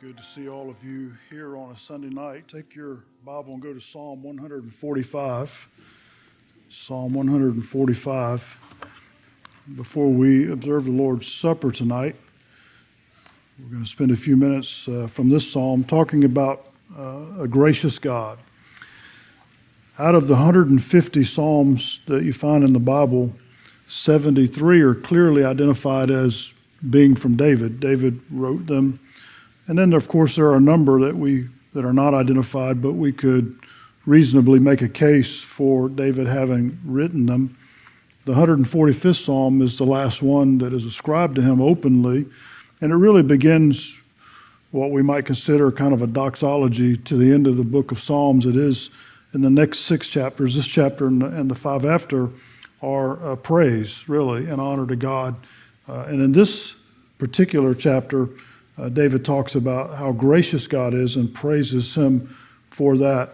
Good to see all of you here on a Sunday night. Take your Bible and go to Psalm 145. Psalm 145. Before we observe the Lord's Supper tonight, we're going to spend a few minutes uh, from this psalm talking about uh, a gracious God. Out of the 150 psalms that you find in the Bible, 73 are clearly identified as being from David. David wrote them and then, of course, there are a number that we that are not identified, but we could reasonably make a case for David having written them. The 145th Psalm is the last one that is ascribed to him openly, and it really begins what we might consider kind of a doxology to the end of the book of Psalms. It is in the next six chapters. This chapter and the, and the five after are uh, praise, really, and honor to God. Uh, and in this particular chapter, uh, David talks about how gracious God is and praises him for that.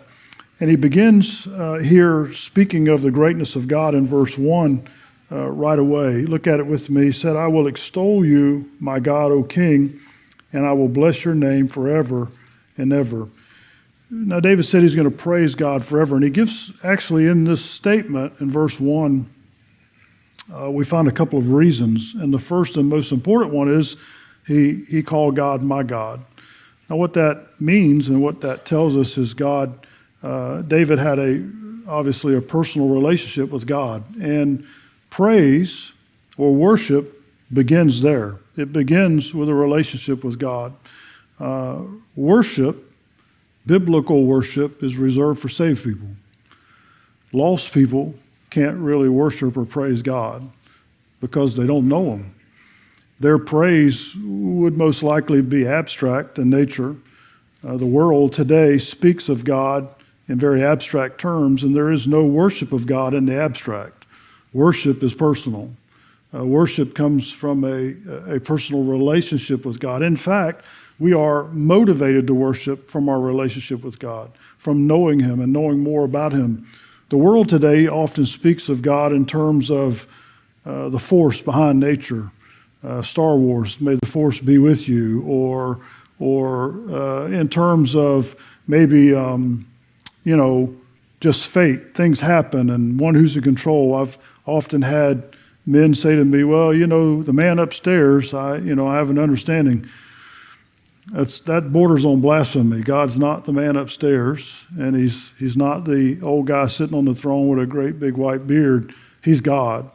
And he begins uh, here speaking of the greatness of God in verse 1 uh, right away. Look at it with me. He said, I will extol you, my God, O King, and I will bless your name forever and ever. Now, David said he's going to praise God forever. And he gives, actually, in this statement in verse 1, uh, we find a couple of reasons. And the first and most important one is he, he called God my God. Now, what that means and what that tells us is God, uh, David had a obviously a personal relationship with God, and praise or worship begins there. It begins with a relationship with God. Uh, worship, biblical worship, is reserved for saved people. Lost people can't really worship or praise God because they don't know Him. Their praise would most likely be abstract in nature. Uh, the world today speaks of God in very abstract terms, and there is no worship of God in the abstract. Worship is personal. Uh, worship comes from a, a personal relationship with God. In fact, we are motivated to worship from our relationship with God, from knowing Him and knowing more about Him. The world today often speaks of God in terms of uh, the force behind nature, uh, Star Wars, May the Force be with you, or, or uh, in terms of maybe, um, you know, just fate. Things happen, and one who's in control. I've often had men say to me, "Well, you know, the man upstairs, I, you know, I have an understanding." That's, that borders on blasphemy. God's not the man upstairs, and he's, he's not the old guy sitting on the throne with a great big white beard. He's God.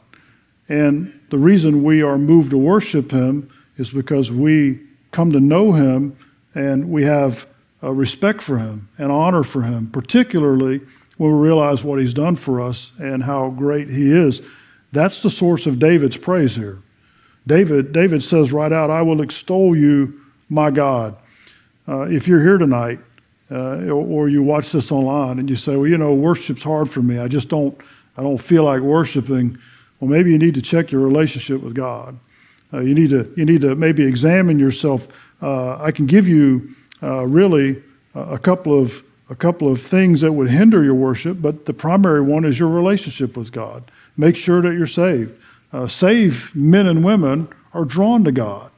And the reason we are moved to worship Him is because we come to know Him and we have respect for Him and honor for Him, particularly when we realize what He's done for us and how great He is. That's the source of David's praise here. David, David says right out, I will extol you, my God. Uh, if you're here tonight, uh, or, or you watch this online and you say, well, you know, worship's hard for me. I just don't, I don't feel like worshiping. Well, maybe you need to check your relationship with God. Uh, you, need to, you need to maybe examine yourself. Uh, I can give you uh, really a couple, of, a couple of things that would hinder your worship, but the primary one is your relationship with God. Make sure that you're saved. Uh, saved men and women are drawn to God.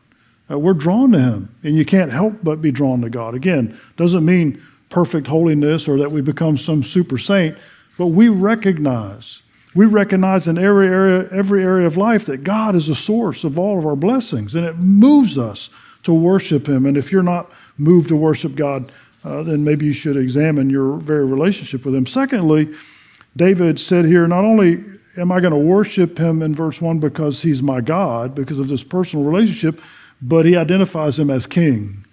Uh, we're drawn to Him, and you can't help but be drawn to God. Again, doesn't mean perfect holiness or that we become some super saint, but we recognize we recognize in every area, every area of life that God is the source of all of our blessings, and it moves us to worship Him. And if you're not moved to worship God, uh, then maybe you should examine your very relationship with Him. Secondly, David said here, not only am I going to worship Him in verse 1 because He's my God, because of this personal relationship, but He identifies Him as King.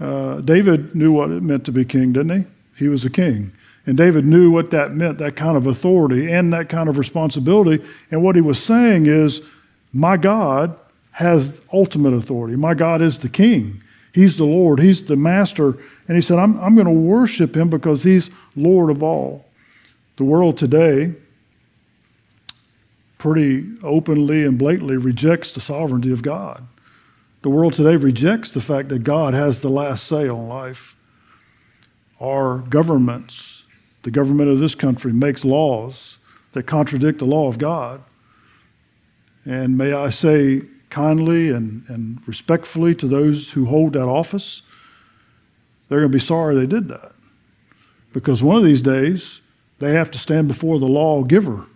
Uh, David knew what it meant to be king, didn't he? He was a king. And David knew what that meant, that kind of authority and that kind of responsibility. And what he was saying is, My God has ultimate authority. My God is the king. He's the Lord. He's the master. And he said, I'm, I'm going to worship him because he's Lord of all. The world today pretty openly and blatantly rejects the sovereignty of God. The world today rejects the fact that God has the last say on life. Our governments the government of this country makes laws that contradict the law of God. And may I say kindly and, and respectfully to those who hold that office they're going to be sorry they did that. Because one of these days, they have to stand before the lawgiver.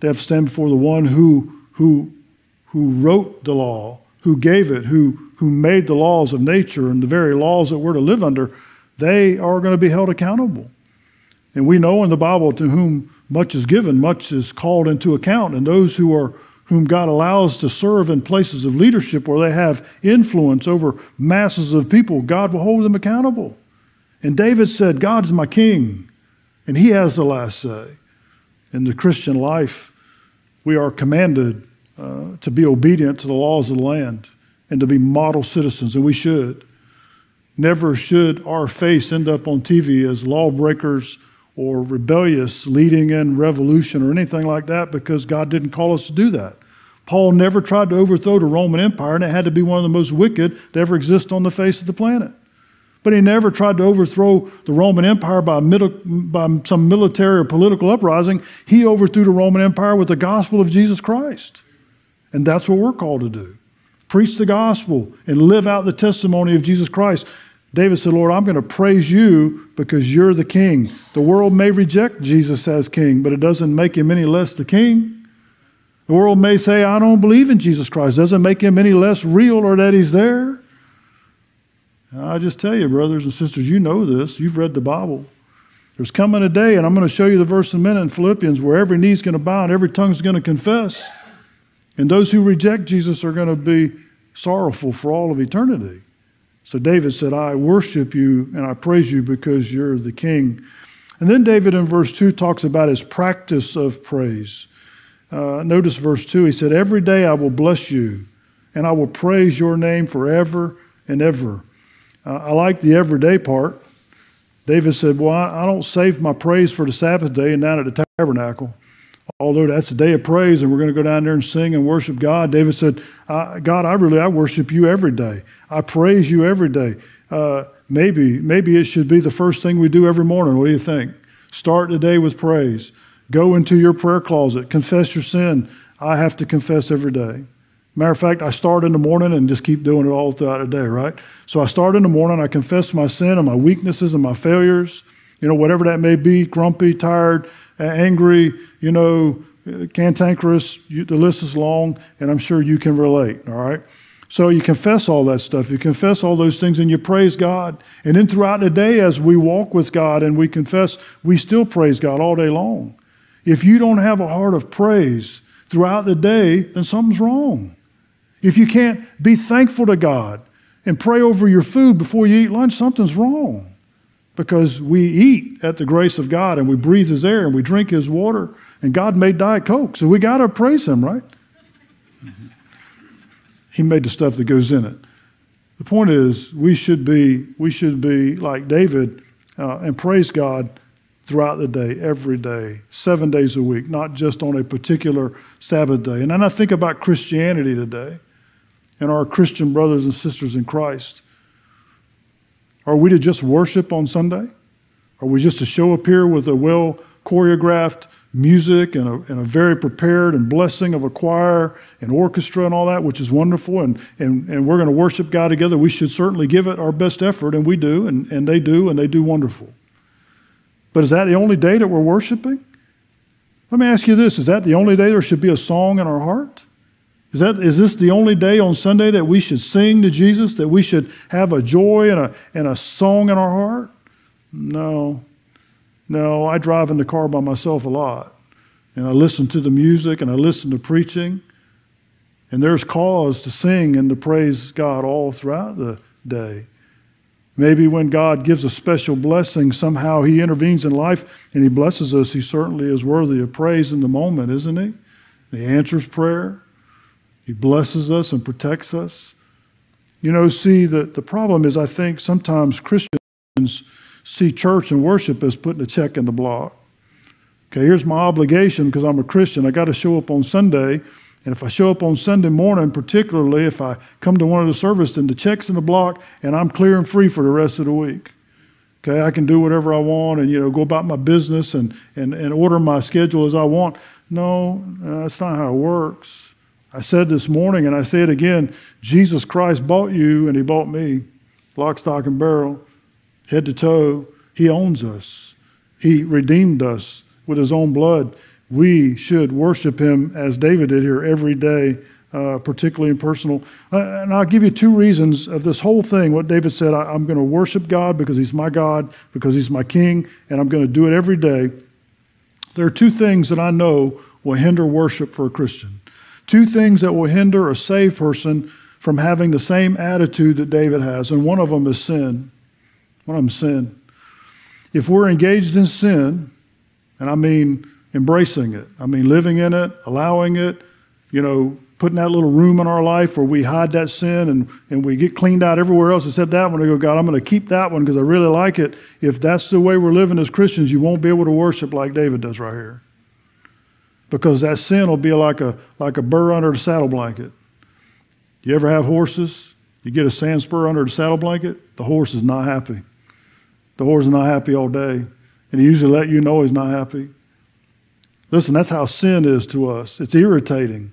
They have to stand before the one who, who, who wrote the law, who gave it, who, who made the laws of nature and the very laws that we're to live under. They are going to be held accountable. And we know in the Bible to whom much is given, much is called into account. And those who are whom God allows to serve in places of leadership where they have influence over masses of people, God will hold them accountable. And David said, God is my king, and he has the last say. In the Christian life, we are commanded uh, to be obedient to the laws of the land and to be model citizens, and we should. Never should our face end up on TV as lawbreakers or rebellious, leading in revolution or anything like that because God didn't call us to do that. Paul never tried to overthrow the Roman Empire, and it had to be one of the most wicked to ever exist on the face of the planet. But he never tried to overthrow the Roman Empire by, middle, by some military or political uprising. He overthrew the Roman Empire with the gospel of Jesus Christ. And that's what we're called to do preach the gospel and live out the testimony of Jesus Christ. David said, Lord, I'm going to praise you because you're the king. The world may reject Jesus as king, but it doesn't make him any less the king. The world may say, I don't believe in Jesus Christ. Doesn't make him any less real or that he's there. I just tell you, brothers and sisters, you know this. You've read the Bible. There's coming a day, and I'm going to show you the verse in a minute in Philippians, where every knee's going to bow and every tongue's going to confess. And those who reject Jesus are going to be sorrowful for all of eternity. So David said, I worship you and I praise you because you're the king. And then David in verse 2 talks about his practice of praise. Uh, notice verse 2. He said, Every day I will bless you, and I will praise your name forever and ever. Uh, I like the everyday part. David said, Well, I, I don't save my praise for the Sabbath day and down at the tabernacle. Although that's a day of praise and we're going to go down there and sing and worship God, David said, God, I really, I worship you every day. I praise you every day. Uh, maybe, maybe it should be the first thing we do every morning. What do you think? Start the day with praise. Go into your prayer closet, confess your sin. I have to confess every day. Matter of fact, I start in the morning and just keep doing it all throughout the day, right? So I start in the morning, I confess my sin and my weaknesses and my failures, you know, whatever that may be grumpy, tired, angry, you know, cantankerous. You, the list is long, and I'm sure you can relate, all right? So you confess all that stuff. You confess all those things and you praise God. And then throughout the day, as we walk with God and we confess, we still praise God all day long. If you don't have a heart of praise throughout the day, then something's wrong. If you can't be thankful to God and pray over your food before you eat lunch, something's wrong. Because we eat at the grace of God and we breathe His air and we drink His water, and God made Diet Coke, so we got to praise Him, right? Mm-hmm. He made the stuff that goes in it. The point is, we should be, we should be like David uh, and praise God throughout the day, every day, seven days a week, not just on a particular Sabbath day. And then I think about Christianity today and our Christian brothers and sisters in Christ. Are we to just worship on Sunday? Are we just to show up here with a well choreographed music and a, and a, very prepared and blessing of a choir and orchestra and all that, which is wonderful, and, and, and we're going to worship God together? We should certainly give it our best effort, and we do, and, and they do, and they do wonderful. But is that the only day that we're worshiping? Let me ask you this is that the only day there should be a song in our heart? Is, that, is this the only day on Sunday that we should sing to Jesus, that we should have a joy and a, and a song in our heart? No. No, I drive in the car by myself a lot. And I listen to the music and I listen to preaching. And there's cause to sing and to praise God all throughout the day. Maybe when God gives a special blessing, somehow He intervenes in life and He blesses us. He certainly is worthy of praise in the moment, isn't He? He answers prayer. He blesses us and protects us. You know, see, the, the problem is I think sometimes Christians see church and worship as putting a check in the block. Okay, here's my obligation because I'm a Christian. I got to show up on Sunday. And if I show up on Sunday morning, particularly if I come to one of the services, then the check's in the block and I'm clear and free for the rest of the week. Okay, I can do whatever I want and, you know, go about my business and, and, and order my schedule as I want. No, that's not how it works. I said this morning, and I say it again Jesus Christ bought you, and He bought me, lock, stock, and barrel. head to toe. He owns us. He redeemed us with his own blood. We should worship him as David did here every day, uh, particularly in personal. Uh, and I'll give you two reasons of this whole thing. What David said I, I'm going to worship God because he's my God, because he's my king, and I'm going to do it every day. There are two things that I know will hinder worship for a Christian. Two things that will hinder a saved person from having the same attitude that David has, and one of them is sin. One of them is sin. If we're engaged in sin, and I mean embracing it, I mean living in it, allowing it, you know, putting that little room in our life where we hide that sin and, and we get cleaned out everywhere else except that one. I go, God, I'm going to keep that one because I really like it. If that's the way we're living as Christians, you won't be able to worship like David does right here because that sin will be like a, like a burr under the saddle blanket. You ever have horses? You get a sand spur under the saddle blanket, the horse is not happy. The horse is not happy all day. And he usually let you know he's not happy. Listen, that's how sin is to us. It's irritating.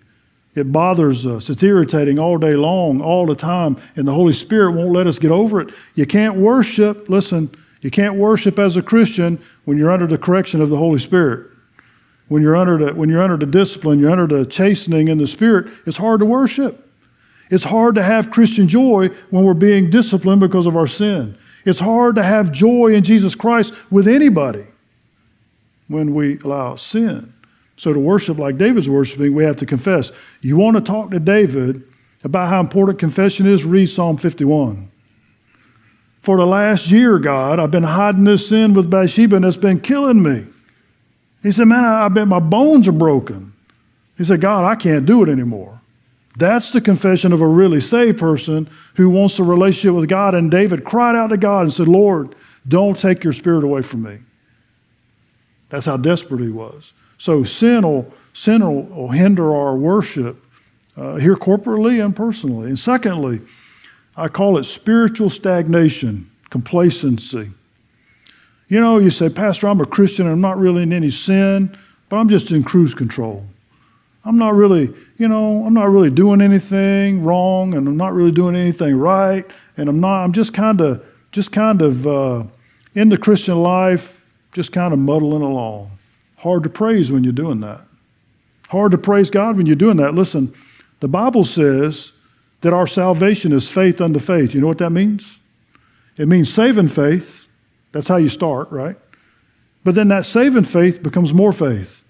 It bothers us. It's irritating all day long, all the time. And the Holy Spirit won't let us get over it. You can't worship, listen, you can't worship as a Christian when you're under the correction of the Holy Spirit when you're under the, when you're under the discipline, you're under the chastening in the Spirit, it's hard to worship. It's hard to have Christian joy when we're being disciplined because of our sin. It's hard to have joy in Jesus Christ with anybody when we allow sin. So, to worship like David's worshiping, we have to confess. You want to talk to David about how important confession is? Read Psalm 51. For the last year, God, I've been hiding this sin with Bathsheba and it's been killing me. He said, Man, I, I bet my bones are broken. He said, God, I can't do it anymore. That's the confession of a really saved person who wants a relationship with God. And David cried out to God and said, Lord, don't take your spirit away from me. That's how desperate he was. So sin will, sin will, will hinder our worship uh, here corporately and personally. And secondly, I call it spiritual stagnation, complacency. You know, you say, Pastor, I'm a Christian and I'm not really in any sin, but I'm just in cruise control. I'm not really, you know, I'm not really doing anything wrong and I'm not really doing anything right. And I'm not, I'm just kind of, just kind of uh, in the Christian life, just kind of muddling along. Hard to praise when you're doing that. Hard to praise God when you're doing that. Listen, the Bible says that our salvation is faith unto faith. You know what that means? It means saving faith that's how you start, right? But then that saving faith becomes more faith.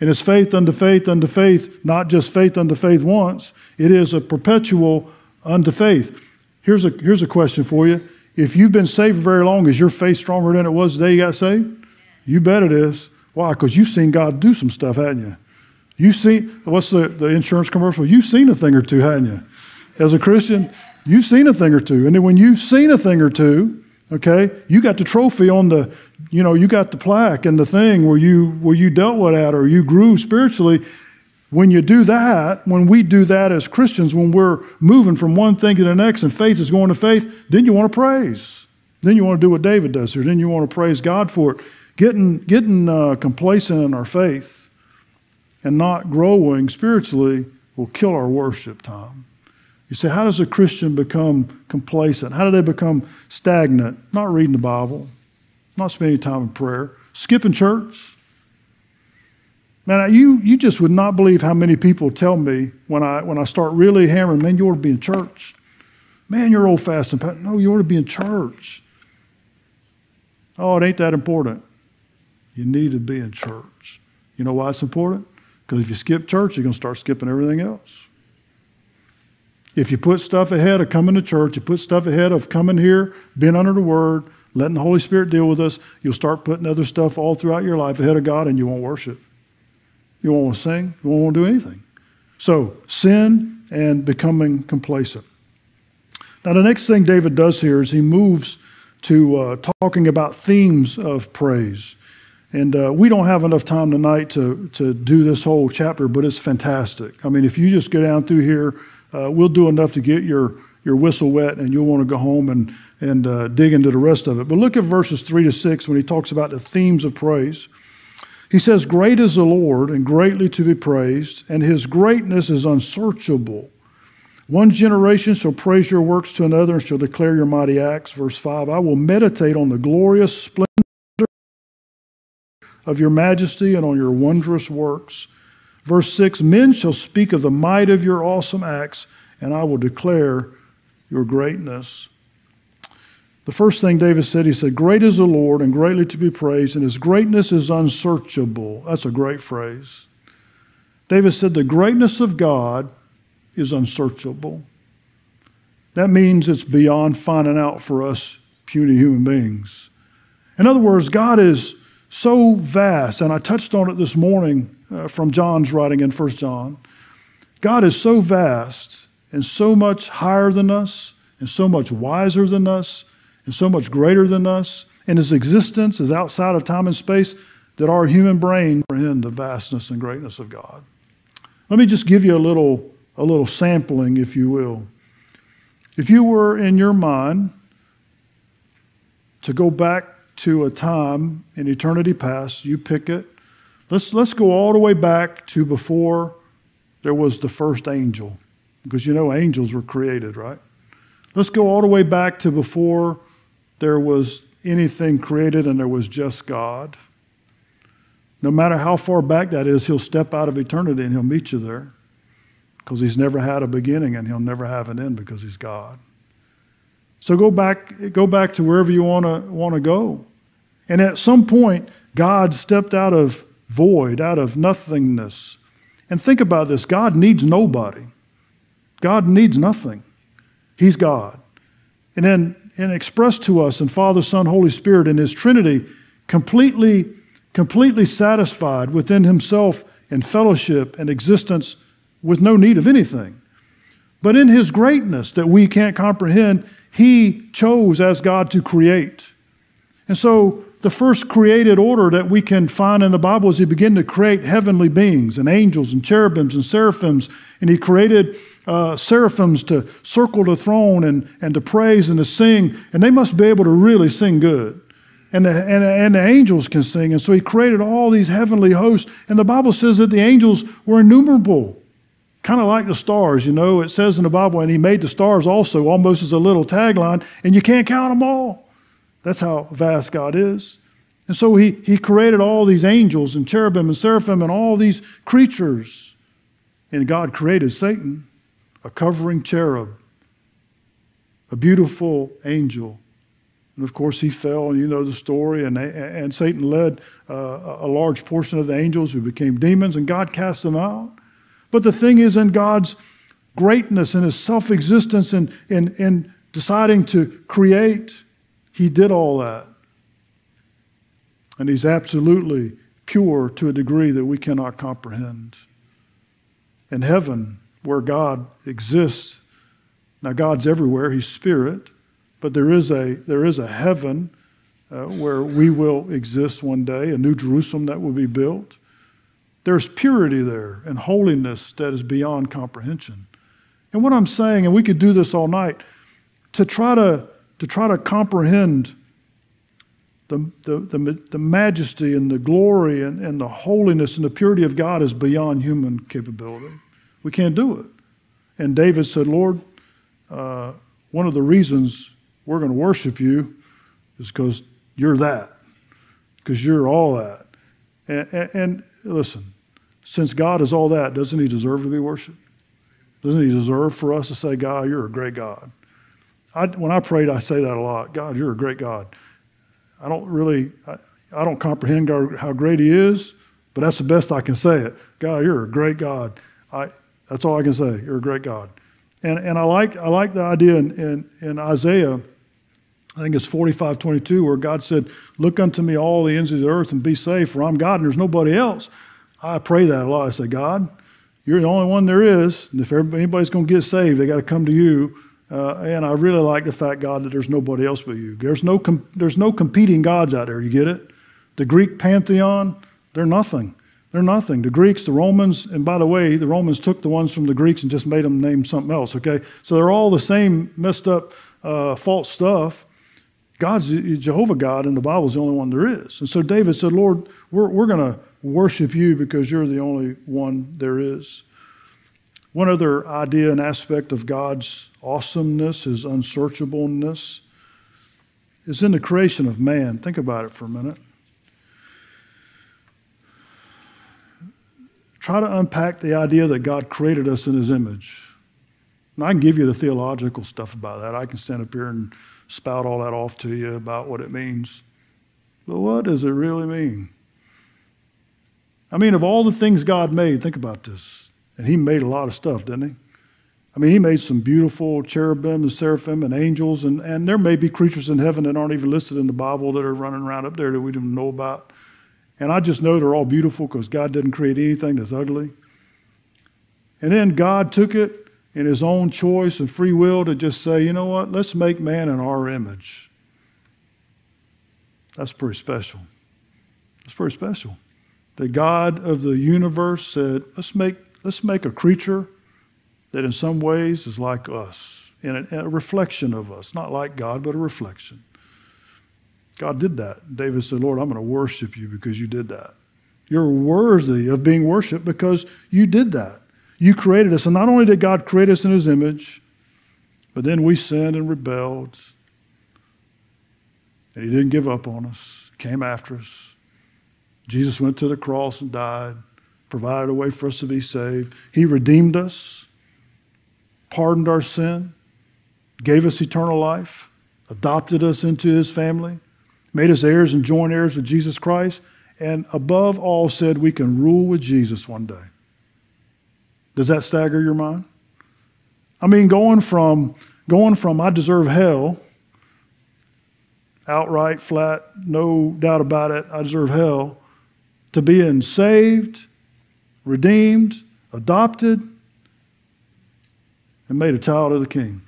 And it's faith unto faith unto faith, not just faith unto faith once. It is a perpetual unto faith. Here's a, here's a question for you. If you've been saved very long, is your faith stronger than it was the day you got saved? You bet it is. Why? Because you've seen God do some stuff, haven't you? You've seen, what's the, the insurance commercial? You've seen a thing or two, haven't you? As a Christian, you've seen a thing or two. And then when you've seen a thing or two, Okay? You got the trophy on the, you know, you got the plaque and the thing where you where you dealt with that or you grew spiritually. When you do that, when we do that as Christians, when we're moving from one thing to the next and faith is going to faith, then you want to praise. Then you want to do what David does here. Then you want to praise God for it. Getting, getting uh, complacent in our faith and not growing spiritually will kill our worship time. You say, how does a Christian become complacent? How do they become stagnant? Not reading the Bible, not spending time in prayer, skipping church. Man, you, you just would not believe how many people tell me when I, when I start really hammering, man, you ought to be in church. Man, you're old fashioned. No, you ought to be in church. Oh, it ain't that important. You need to be in church. You know why it's important? Because if you skip church, you're going to start skipping everything else. If you put stuff ahead of coming to church, you put stuff ahead of coming here, being under the Word, letting the Holy Spirit deal with us, you'll start putting other stuff all throughout your life ahead of God and you won't worship. You won't want to sing, you won't want to do anything. So, sin and becoming complacent. Now, the next thing David does here is he moves to uh, talking about themes of praise. And uh, we don't have enough time tonight to, to do this whole chapter, but it's fantastic. I mean, if you just go down through here, uh, we'll do enough to get your, your whistle wet and you'll want to go home and, and uh, dig into the rest of it. But look at verses 3 to 6 when he talks about the themes of praise. He says, Great is the Lord and greatly to be praised, and his greatness is unsearchable. One generation shall praise your works to another and shall declare your mighty acts. Verse 5 I will meditate on the glorious splendor of your majesty and on your wondrous works. Verse 6 Men shall speak of the might of your awesome acts, and I will declare your greatness. The first thing David said, he said, Great is the Lord and greatly to be praised, and his greatness is unsearchable. That's a great phrase. David said, The greatness of God is unsearchable. That means it's beyond finding out for us puny human beings. In other words, God is so vast, and I touched on it this morning uh, from John's writing in 1 John. God is so vast and so much higher than us, and so much wiser than us, and so much greater than us, and his existence is outside of time and space that our human brain comprehend the vastness and greatness of God. Let me just give you a little, a little sampling, if you will. If you were in your mind to go back to a time in eternity past, you pick it. Let's, let's go all the way back to before there was the first angel, because you know angels were created, right? Let's go all the way back to before there was anything created and there was just God. No matter how far back that is, he'll step out of eternity and he'll meet you there because he's never had a beginning and he'll never have an end because he's God. So go back, go back to wherever you want to want to go. And at some point, God stepped out of void, out of nothingness. And think about this God needs nobody, God needs nothing. He's God. And then and expressed to us in Father, Son, Holy Spirit in His Trinity, completely, completely satisfied within Himself in fellowship and existence with no need of anything. But in His greatness that we can't comprehend, He chose as God to create. And so the first created order that we can find in the Bible is He began to create heavenly beings and angels and cherubims and seraphims, and He created uh, seraphims to circle the throne and, and to praise and to sing, and they must be able to really sing good. And the, and, and the angels can sing. And so he created all these heavenly hosts. And the Bible says that the angels were innumerable, kind of like the stars, you know. It says in the Bible, and he made the stars also, almost as a little tagline, and you can't count them all. That's how vast God is. And so he, he created all these angels and cherubim and seraphim and all these creatures. And God created Satan a covering cherub, a beautiful angel. And of course, he fell, and you know the story. And, and Satan led uh, a large portion of the angels who became demons, and God cast them out. But the thing is, in God's greatness and his self existence and in, in, in deciding to create, he did all that. And he's absolutely pure to a degree that we cannot comprehend. In heaven, where God exists. Now, God's everywhere, He's spirit, but there is a, there is a heaven uh, where we will exist one day, a new Jerusalem that will be built. There's purity there and holiness that is beyond comprehension. And what I'm saying, and we could do this all night, to try to, to try to comprehend the, the, the, the majesty and the glory and, and the holiness and the purity of God is beyond human capability. We can't do it. And David said, Lord, uh, one of the reasons we're going to worship you is because you're that, because you're all that. And, and, and, listen, since God is all that, doesn't he deserve to be worshiped? Doesn't he deserve for us to say, God, you're a great God? I, when I prayed, I say that a lot. God, you're a great God. I don't really, I, I don't comprehend God, how great he is, but that's the best I can say it. God, you're a great God. I, that's all I can say. You're a great God. And, and I, like, I like the idea in, in, in Isaiah, I think it's 45 22, where God said, Look unto me, all the ends of the earth, and be safe, for I'm God and there's nobody else. I pray that a lot. I say, God, you're the only one there is. And if anybody's going to get saved, they got to come to you. Uh, and I really like the fact, God, that there's nobody else but you. There's no, com- there's no competing gods out there. You get it? The Greek pantheon, they're nothing. They're nothing. The Greeks, the Romans, and by the way, the Romans took the ones from the Greeks and just made them name something else, okay? So they're all the same messed up, uh, false stuff. God's Jehovah God, and the Bible's the only one there is. And so David said, Lord, we're, we're going to worship you because you're the only one there is. One other idea and aspect of God's awesomeness, his unsearchableness, is in the creation of man. Think about it for a minute. Try to unpack the idea that God created us in his image. And I can give you the theological stuff about that. I can stand up here and spout all that off to you about what it means. But what does it really mean? I mean, of all the things God made, think about this. And He made a lot of stuff, didn't He? I mean, He made some beautiful cherubim and seraphim and angels, and, and there may be creatures in heaven that aren't even listed in the Bible that are running around up there that we don't know about. And I just know they're all beautiful because God didn't create anything that's ugly. And then God took it in His own choice and free will to just say, you know what, let's make man in our image. That's pretty special. That's pretty special. The God of the universe said, let's make, let's make a creature that in some ways is like us, in a, a reflection of us. Not like God, but a reflection. God did that. David said, Lord, I'm going to worship you because you did that. You're worthy of being worshiped because you did that. You created us. And not only did God create us in his image, but then we sinned and rebelled and he didn't give up on us, came after us. Jesus went to the cross and died, provided a way for us to be saved. He redeemed us, pardoned our sin, gave us eternal life, adopted us into his family, made us heirs and joint heirs with Jesus Christ, and above all said we can rule with Jesus one day. Does that stagger your mind? I mean, going from going from I deserve hell outright, flat, no doubt about it, I deserve hell, to being saved, redeemed, adopted, and made a child of the King.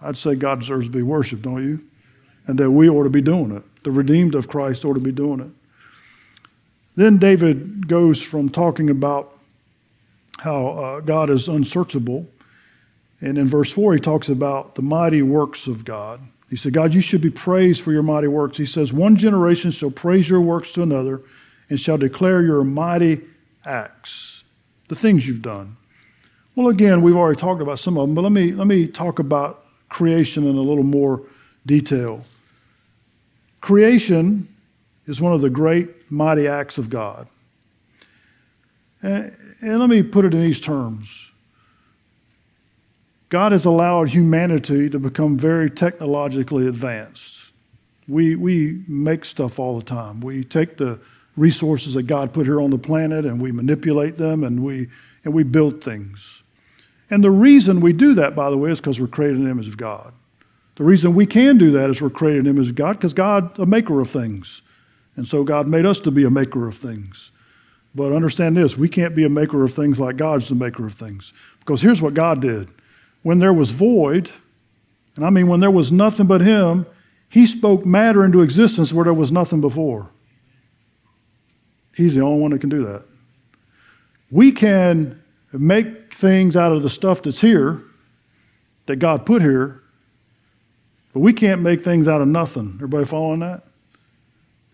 I'd say God deserves to be worshiped, don't you? And that we ought to be doing it. The redeemed of Christ ought to be doing it. Then David goes from talking about how uh, God is unsearchable, and in verse 4, he talks about the mighty works of God. He said, God, you should be praised for your mighty works. He says, One generation shall praise your works to another and shall declare your mighty acts, the things you've done. Well, again, we've already talked about some of them, but let me, let me talk about creation in a little more detail. Creation is one of the great mighty acts of God. And, and let me put it in these terms. God has allowed humanity to become very technologically advanced. We, we make stuff all the time. We take the resources that God put here on the planet and we manipulate them and we, and we build things. And the reason we do that, by the way, is because we're created in the image of God. The reason we can do that is we're created in the image of God because God's a maker of things. And so God made us to be a maker of things. But understand this we can't be a maker of things like God's the maker of things. Because here's what God did when there was void, and I mean when there was nothing but Him, He spoke matter into existence where there was nothing before. He's the only one that can do that. We can make things out of the stuff that's here, that God put here, but we can't make things out of nothing. Everybody following that?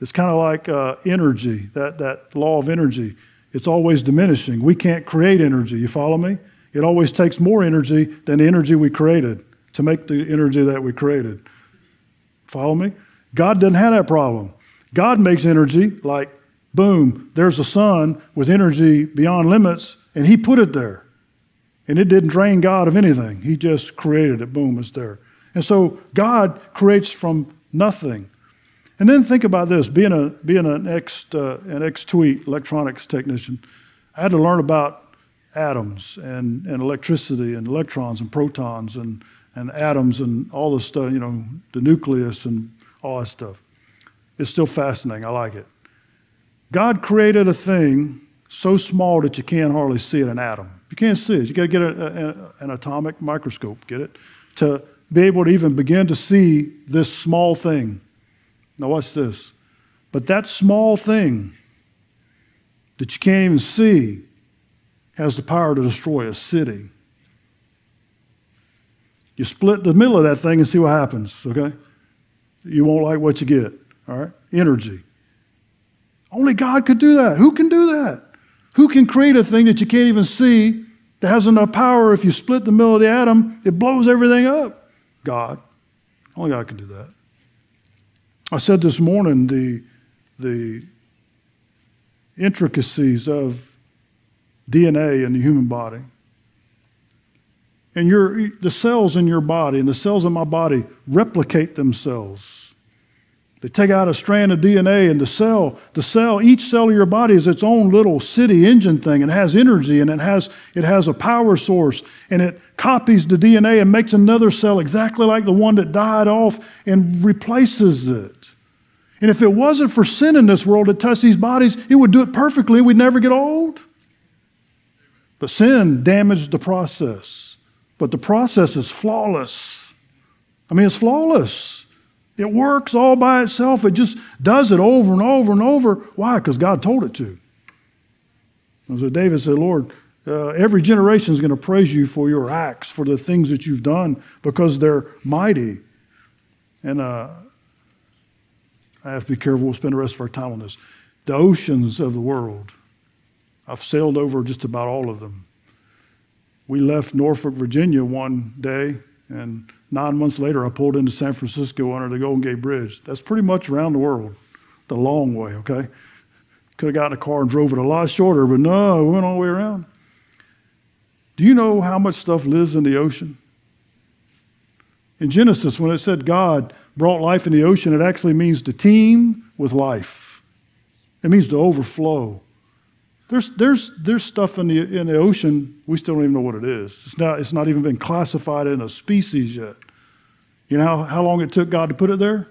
It's kind of like uh, energy, that, that law of energy. It's always diminishing. We can't create energy. You follow me? It always takes more energy than the energy we created to make the energy that we created. Follow me? God doesn't have that problem. God makes energy like, boom, there's a sun with energy beyond limits, and He put it there. And it didn't drain God of anything. He just created it. Boom, it's there. And so God creates from nothing. And then think about this being, a, being an ex, uh, an ex-tweet electronics technician, I had to learn about atoms and, and electricity and electrons and protons and, and atoms and all this stuff, you know, the nucleus and all that stuff. It's still fascinating. I like it. God created a thing so small that you can't hardly see it, an atom. You can't see it. You got to get a, a, an atomic microscope, get it? To be able to even begin to see this small thing. Now, watch this. But that small thing that you can't even see has the power to destroy a city. You split the middle of that thing and see what happens, okay? You won't like what you get, all right? Energy. Only God could do that. Who can do that? Who can create a thing that you can't even see that has enough power if you split the middle of the atom, it blows everything up? God. Only God can do that. I said this morning the, the intricacies of DNA in the human body. And your, the cells in your body and the cells in my body replicate themselves. They take out a strand of DNA and the cell, the cell, each cell of your body is its own little city engine thing and has energy and it has, it has a power source and it copies the DNA and makes another cell exactly like the one that died off and replaces it. And if it wasn't for sin in this world that touched these bodies, it would do it perfectly we'd never get old. But sin damaged the process. But the process is flawless. I mean, it's flawless. It works all by itself. It just does it over and over and over. Why? Because God told it to. And so David said, Lord, uh, every generation is going to praise you for your acts, for the things that you've done, because they're mighty. And uh, I have to be careful. We'll spend the rest of our time on this. The oceans of the world. I've sailed over just about all of them. We left Norfolk, Virginia one day, and nine months later, I pulled into San Francisco under the Golden Gate Bridge. That's pretty much around the world, the long way, okay? Could have gotten a car and drove it a lot shorter, but no, we went all the way around. Do you know how much stuff lives in the ocean? In Genesis, when it said God brought life in the ocean, it actually means to teem with life. It means to overflow. There's, there's, there's stuff in the, in the ocean, we still don't even know what it is. It's not, it's not even been classified in a species yet. You know how, how long it took God to put it there?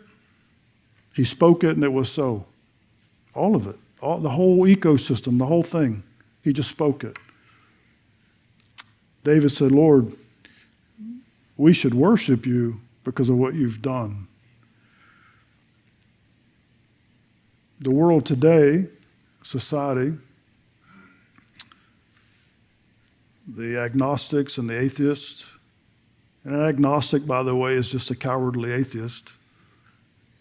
He spoke it and it was so. All of it, all, the whole ecosystem, the whole thing. He just spoke it. David said, Lord, we should worship you because of what you've done. The world today, society, the agnostics and the atheists, and an agnostic, by the way, is just a cowardly atheist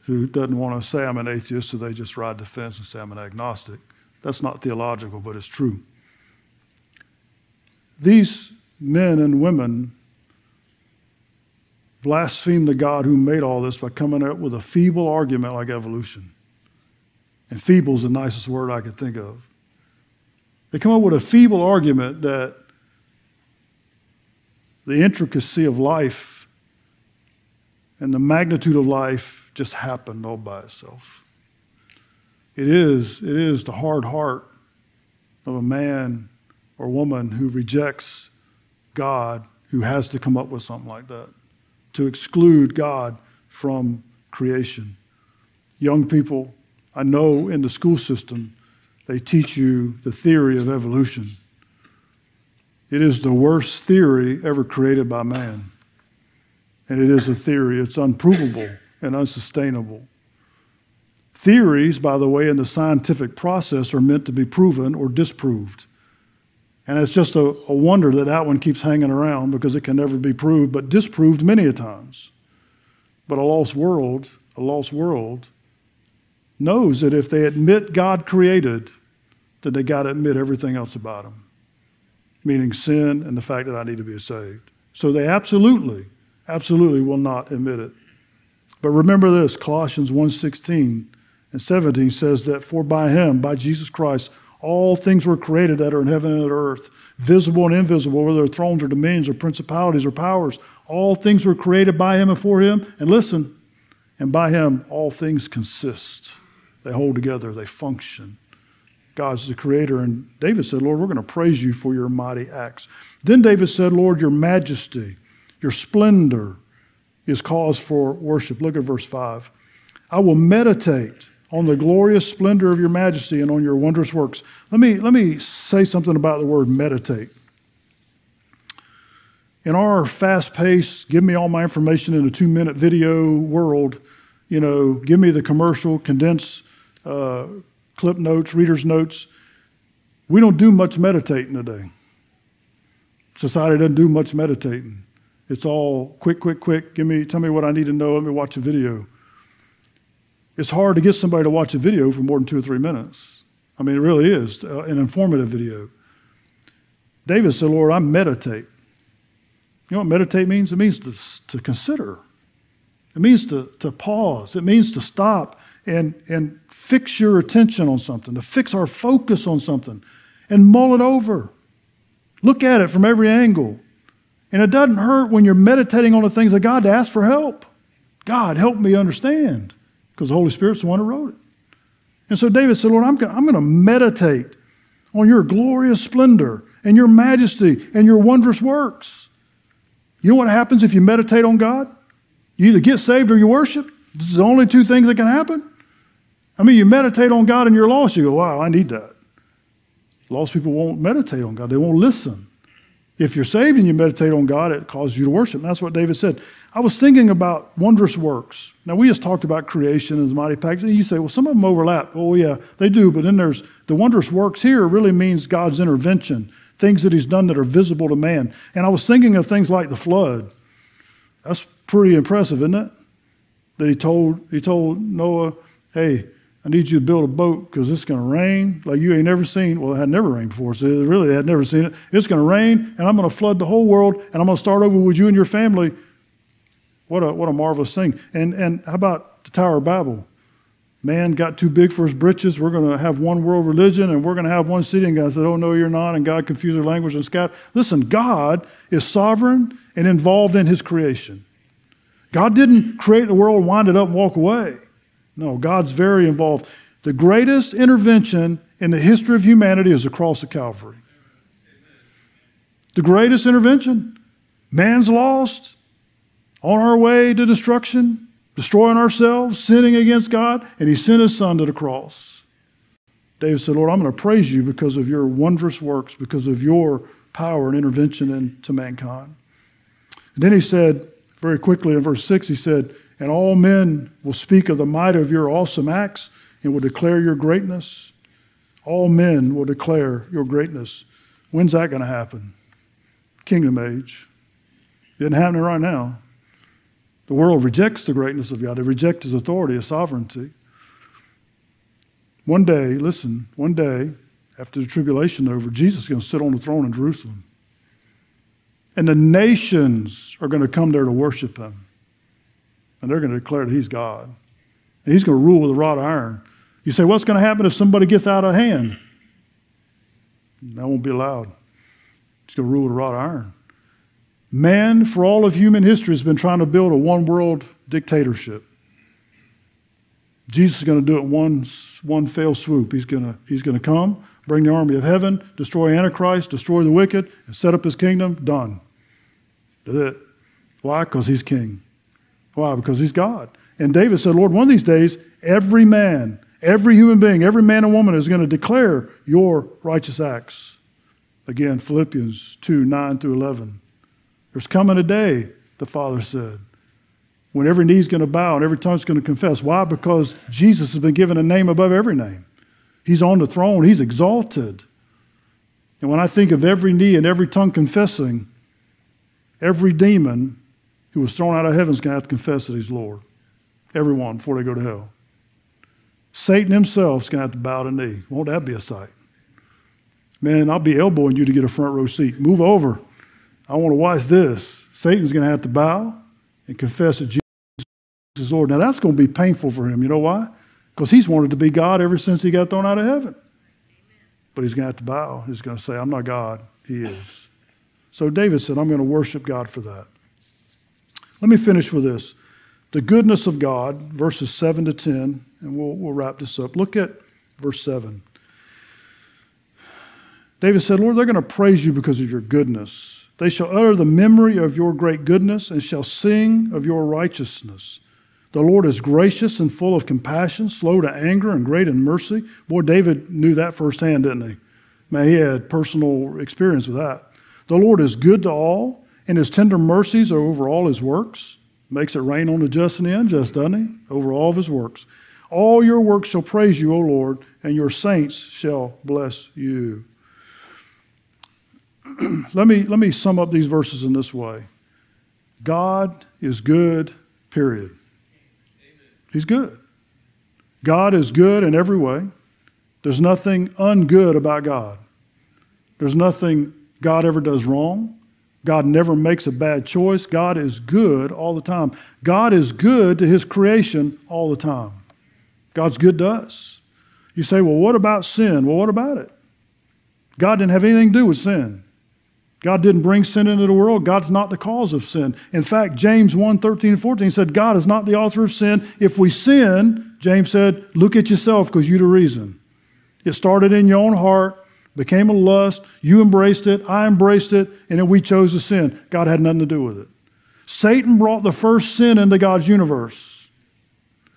who doesn't want to say I'm an atheist, so they just ride the fence and say I'm an agnostic. That's not theological, but it's true. These men and women blaspheme the God who made all this by coming up with a feeble argument like evolution. And feeble is the nicest word I could think of. They come up with a feeble argument that the intricacy of life and the magnitude of life just happened all by itself. It is, it is the hard heart of a man or woman who rejects God who has to come up with something like that to exclude God from creation. Young people, I know in the school system, they teach you the theory of evolution. It is the worst theory ever created by man. And it is a theory, it's unprovable and unsustainable. Theories, by the way, in the scientific process are meant to be proven or disproved. And it's just a, a, wonder that that one keeps hanging around because it can never be proved, but disproved many a times. But a lost world, a lost world, knows that if they admit God created, that they got to admit everything else about Him, meaning sin and the fact that I need to be saved. So they absolutely, absolutely will not admit it. But remember this, Colossians 1:16 and 17 says that for by him, by Jesus Christ, all things were created that are in heaven and on earth, visible and invisible, whether they're thrones or dominions or principalities or powers. All things were created by him and for him. And listen, and by him all things consist. They hold together, they function. God's the creator. And David said, Lord, we're going to praise you for your mighty acts. Then David said, Lord, your majesty, your splendor is cause for worship. Look at verse 5. I will meditate on the glorious splendor of your majesty and on your wondrous works. Let me, let me say something about the word meditate. In our fast paced, give me all my information in a two minute video world, you know, give me the commercial, condensed uh, Cliff notes, reader's notes. We don't do much meditating today. Society doesn't do much meditating. It's all quick, quick, quick. Give me, tell me what I need to know. Let me watch a video. It's hard to get somebody to watch a video for more than two or three minutes. I mean, it really is uh, an informative video. David said, Lord, I meditate. You know what meditate means? It means to, to consider. It means to, to pause. It means to stop and, and fix your attention on something, to fix our focus on something and mull it over. Look at it from every angle. And it doesn't hurt when you're meditating on the things of God to ask for help. God, help me understand, because the Holy Spirit's the one who wrote it. And so David said, Lord, I'm going, to meditate on your glorious splendor and your majesty and your wondrous works. You know what happens if you meditate on God? You either get saved or you worship. This is the only two things that can happen. I mean, you meditate on God and you're lost. You go, wow, I need that. Lost people won't meditate on God, they won't listen. If you're saved and you meditate on God, it causes you to worship. And that's what David said. I was thinking about wondrous works. Now, we just talked about creation and the mighty packs. And you say, well, some of them overlap. Oh, yeah, they do. But then there's the wondrous works here really means God's intervention, things that He's done that are visible to man. And I was thinking of things like the flood. That's pretty impressive, isn't it? That He told, he told Noah, hey, I need you to build a boat because it's going to rain like you ain't never seen. Well, it had never rained before, so really, they had never seen it. It's going to rain, and I'm going to flood the whole world, and I'm going to start over with you and your family. What a, what a marvelous thing. And, and how about the Tower of Babel? Man got too big for his britches. We're going to have one world religion, and we're going to have one city. And God said, Oh, no, you're not. And God confused their language and scattered. Listen, God is sovereign and involved in his creation. God didn't create the world, wind it up, and walk away. No, God's very involved. The greatest intervention in the history of humanity is the cross of Calvary. The greatest intervention. Man's lost, on our way to destruction, destroying ourselves, sinning against God, and He sent His Son to the cross. David said, Lord, I'm going to praise you because of your wondrous works, because of your power and intervention into mankind. And then he said, very quickly in verse 6, he said, and all men will speak of the might of your awesome acts and will declare your greatness. All men will declare your greatness. When's that going to happen? Kingdom age. It isn't happening right now. The world rejects the greatness of God. They reject his authority, his sovereignty. One day, listen, one day, after the tribulation over, Jesus is going to sit on the throne in Jerusalem. And the nations are going to come there to worship him and they're going to declare that he's God. And he's going to rule with a rod of iron. You say, what's going to happen if somebody gets out of hand? That won't be allowed. He's going to rule with a rod of iron. Man, for all of human history, has been trying to build a one world dictatorship. Jesus is going to do it in one, one fell swoop. He's going, to, he's going to come, bring the army of heaven, destroy Antichrist, destroy the wicked, and set up his kingdom. Done. That's it. Why? Because he's king. Why? Because he's God. And David said, Lord, one of these days, every man, every human being, every man and woman is going to declare your righteous acts. Again, Philippians 2 9 through 11. There's coming a day, the Father said, when every knee's going to bow and every tongue's going to confess. Why? Because Jesus has been given a name above every name. He's on the throne, he's exalted. And when I think of every knee and every tongue confessing, every demon who was thrown out of heaven is going to have to confess that he's Lord. Everyone before they go to hell. Satan himself is going to have to bow the knee. Won't that be a sight? Man, I'll be elbowing you to get a front row seat. Move over. I want to watch this. Satan's going to have to bow and confess that Jesus is Lord. Now, that's going to be painful for him. You know why? Because he's wanted to be God ever since he got thrown out of heaven. But he's going to have to bow. He's going to say, I'm not God. He is. So David said, I'm going to worship God for that. Let me finish with this. The goodness of God, verses 7 to 10, and we'll, we'll wrap this up. Look at verse 7. David said, Lord, they're going to praise you because of your goodness. They shall utter the memory of your great goodness and shall sing of your righteousness. The Lord is gracious and full of compassion, slow to anger, and great in mercy. Boy, David knew that firsthand, didn't he? Man, he had personal experience with that. The Lord is good to all and his tender mercies are over all his works. Makes it rain on the just and the unjust, doesn't he? Over all of his works. All your works shall praise you, O Lord, and your saints shall bless you. let, me, let me sum up these verses in this way God is good, period. He's good. God is good in every way. There's nothing ungood about God. There's nothing God ever does wrong. God never makes a bad choice. God is good all the time. God is good to his creation all the time. God's good to us. You say, well, what about sin? Well, what about it? God didn't have anything to do with sin. God didn't bring sin into the world. God's not the cause of sin. In fact, James 1 13 and 14 said, God is not the author of sin. If we sin, James said, look at yourself because you're the reason. It started in your own heart, became a lust. You embraced it. I embraced it. And then we chose to sin. God had nothing to do with it. Satan brought the first sin into God's universe.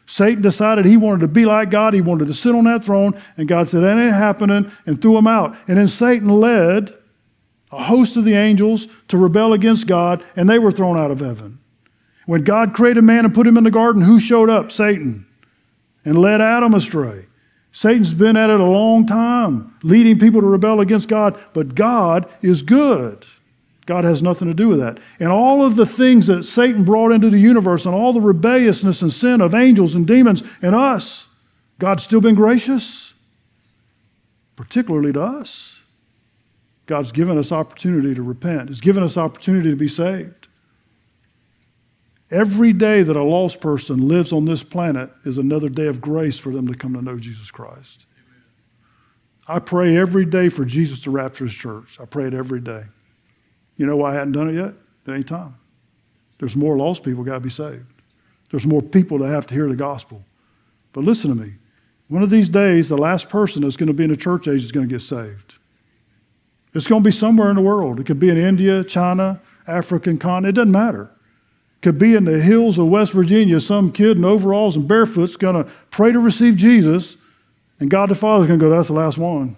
Satan decided he wanted to be like God. He wanted to sit on that throne. And God said, That ain't happening, and threw him out. And then Satan led a host of the angels to rebel against God, and they were thrown out of heaven. When God created man and put him in the garden, who showed up? Satan. And led Adam astray. Satan's been at it a long time, leading people to rebel against God, but God is good. God has nothing to do with that. And all of the things that Satan brought into the universe and all the rebelliousness and sin of angels and demons and us, God's still been gracious, particularly to us. God's given us opportunity to repent. He's given us opportunity to be saved. Every day that a lost person lives on this planet is another day of grace for them to come to know Jesus Christ. I pray every day for Jesus to rapture his church. I pray it every day. You know why I hadn't done it yet? At any time. There's more lost people got to be saved. There's more people that have to hear the gospel. But listen to me. One of these days, the last person that's going to be in the church age is going to get saved. It's going to be somewhere in the world. It could be in India, China, African continent. It doesn't matter. Could be in the hills of West Virginia. Some kid in overalls and barefoot's going to pray to receive Jesus, and God the Father's going to go, "That's the last one.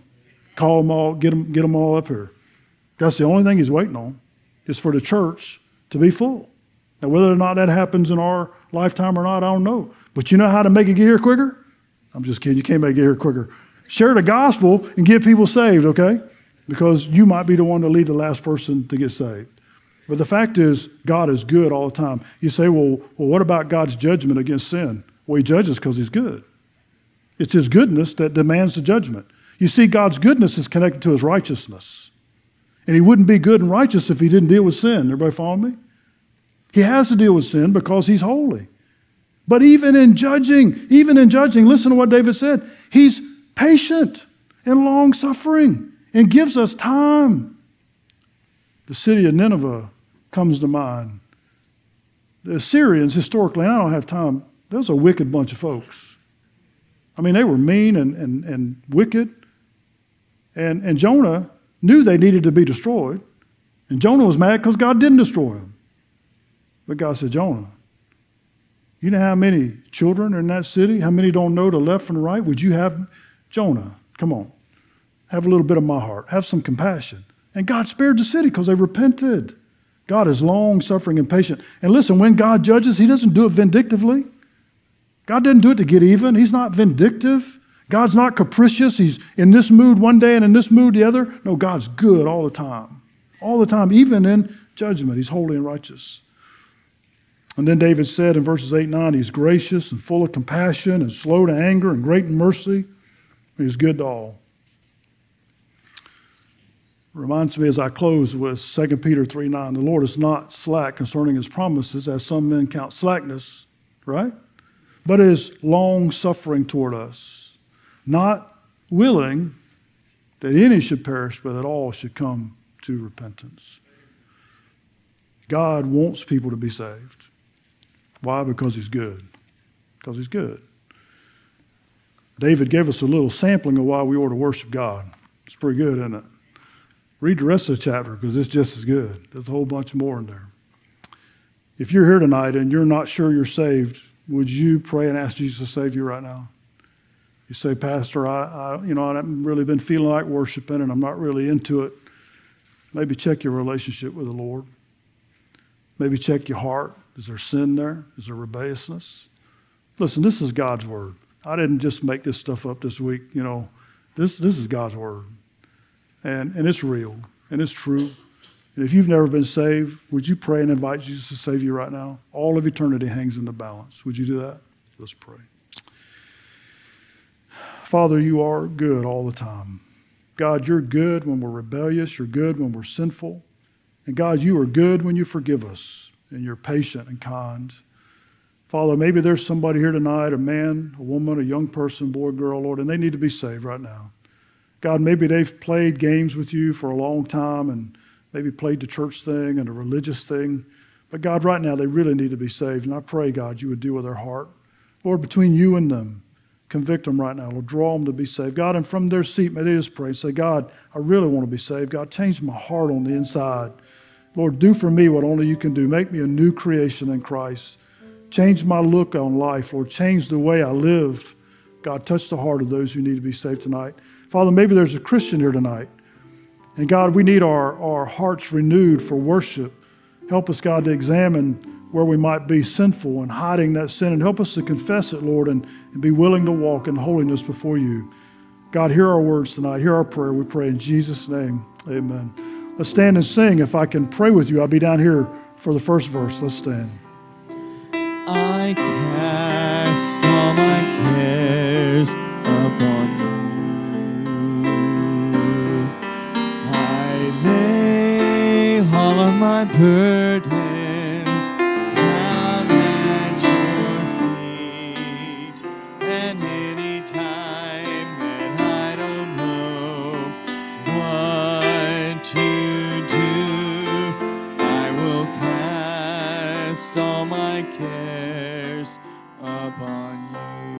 Call them all, get them, get them all up here." That's the only thing He's waiting on, is for the church to be full. Now, whether or not that happens in our lifetime or not, I don't know. But you know how to make it get here quicker? I'm just kidding. You can't make it get here quicker. Share the gospel and get people saved, okay? because you might be the one to lead the last person to get saved. But the fact is, God is good all the time. You say, well, well what about God's judgment against sin? Well, He judges because He's good. It's His goodness that demands the judgment. You see, God's goodness is connected to His righteousness. And He wouldn't be good and righteous if He didn't deal with sin. Everybody follow me? He has to deal with sin because He's holy. But even in judging, even in judging, listen to what David said. He's patient and long suffering and gives us time. The city of Nineveh comes to mind. The Assyrians, historically, I don't have time, those are a wicked bunch of folks. I mean, they were mean and, and, and wicked. And, and Jonah knew they needed to be destroyed. And Jonah was mad because God didn't destroy them. But God said, Jonah, you know how many children are in that city? How many don't know the left from the right? Would you have Jonah? Come on. Have a little bit of my heart. Have some compassion. And God spared the city because they repented. God is long suffering and patient. And listen, when God judges, He doesn't do it vindictively. God didn't do it to get even. He's not vindictive. God's not capricious. He's in this mood one day and in this mood the other. No, God's good all the time. All the time, even in judgment. He's holy and righteous. And then David said in verses 8 and 9, He's gracious and full of compassion and slow to anger and great in mercy. He's good to all. Reminds me as I close with 2 Peter 3 9, the Lord is not slack concerning his promises, as some men count slackness, right? But is long suffering toward us, not willing that any should perish, but that all should come to repentance. God wants people to be saved. Why? Because he's good. Because he's good. David gave us a little sampling of why we ought to worship God. It's pretty good, isn't it? Read the rest of the chapter because it's just as good. There's a whole bunch more in there. If you're here tonight and you're not sure you're saved, would you pray and ask Jesus to save you right now? You say, Pastor, I, I, you know, I haven't really been feeling like worshiping and I'm not really into it. Maybe check your relationship with the Lord. Maybe check your heart. Is there sin there? Is there rebelliousness? Listen, this is God's word. I didn't just make this stuff up this week. You know, this, this is God's word. And, and it's real and it's true. And if you've never been saved, would you pray and invite Jesus to save you right now? All of eternity hangs in the balance. Would you do that? Let's pray. Father, you are good all the time. God, you're good when we're rebellious. You're good when we're sinful. And God, you are good when you forgive us and you're patient and kind. Father, maybe there's somebody here tonight, a man, a woman, a young person, boy, girl, Lord, and they need to be saved right now. God, maybe they've played games with you for a long time and maybe played the church thing and a religious thing. But God, right now, they really need to be saved. And I pray, God, you would deal with their heart. Lord, between you and them, convict them right now. Lord, draw them to be saved. God, and from their seat, may they just pray. and Say, God, I really want to be saved. God, change my heart on the inside. Lord, do for me what only you can do. Make me a new creation in Christ. Change my look on life, Lord. Change the way I live. God, touch the heart of those who need to be saved tonight. Father, maybe there's a Christian here tonight. And God, we need our, our hearts renewed for worship. Help us, God, to examine where we might be sinful and hiding that sin. And help us to confess it, Lord, and, and be willing to walk in holiness before you. God, hear our words tonight. Hear our prayer. We pray in Jesus' name. Amen. Let's stand and sing. If I can pray with you, I'll be down here for the first verse. Let's stand. I cast all my cares upon you. My burdens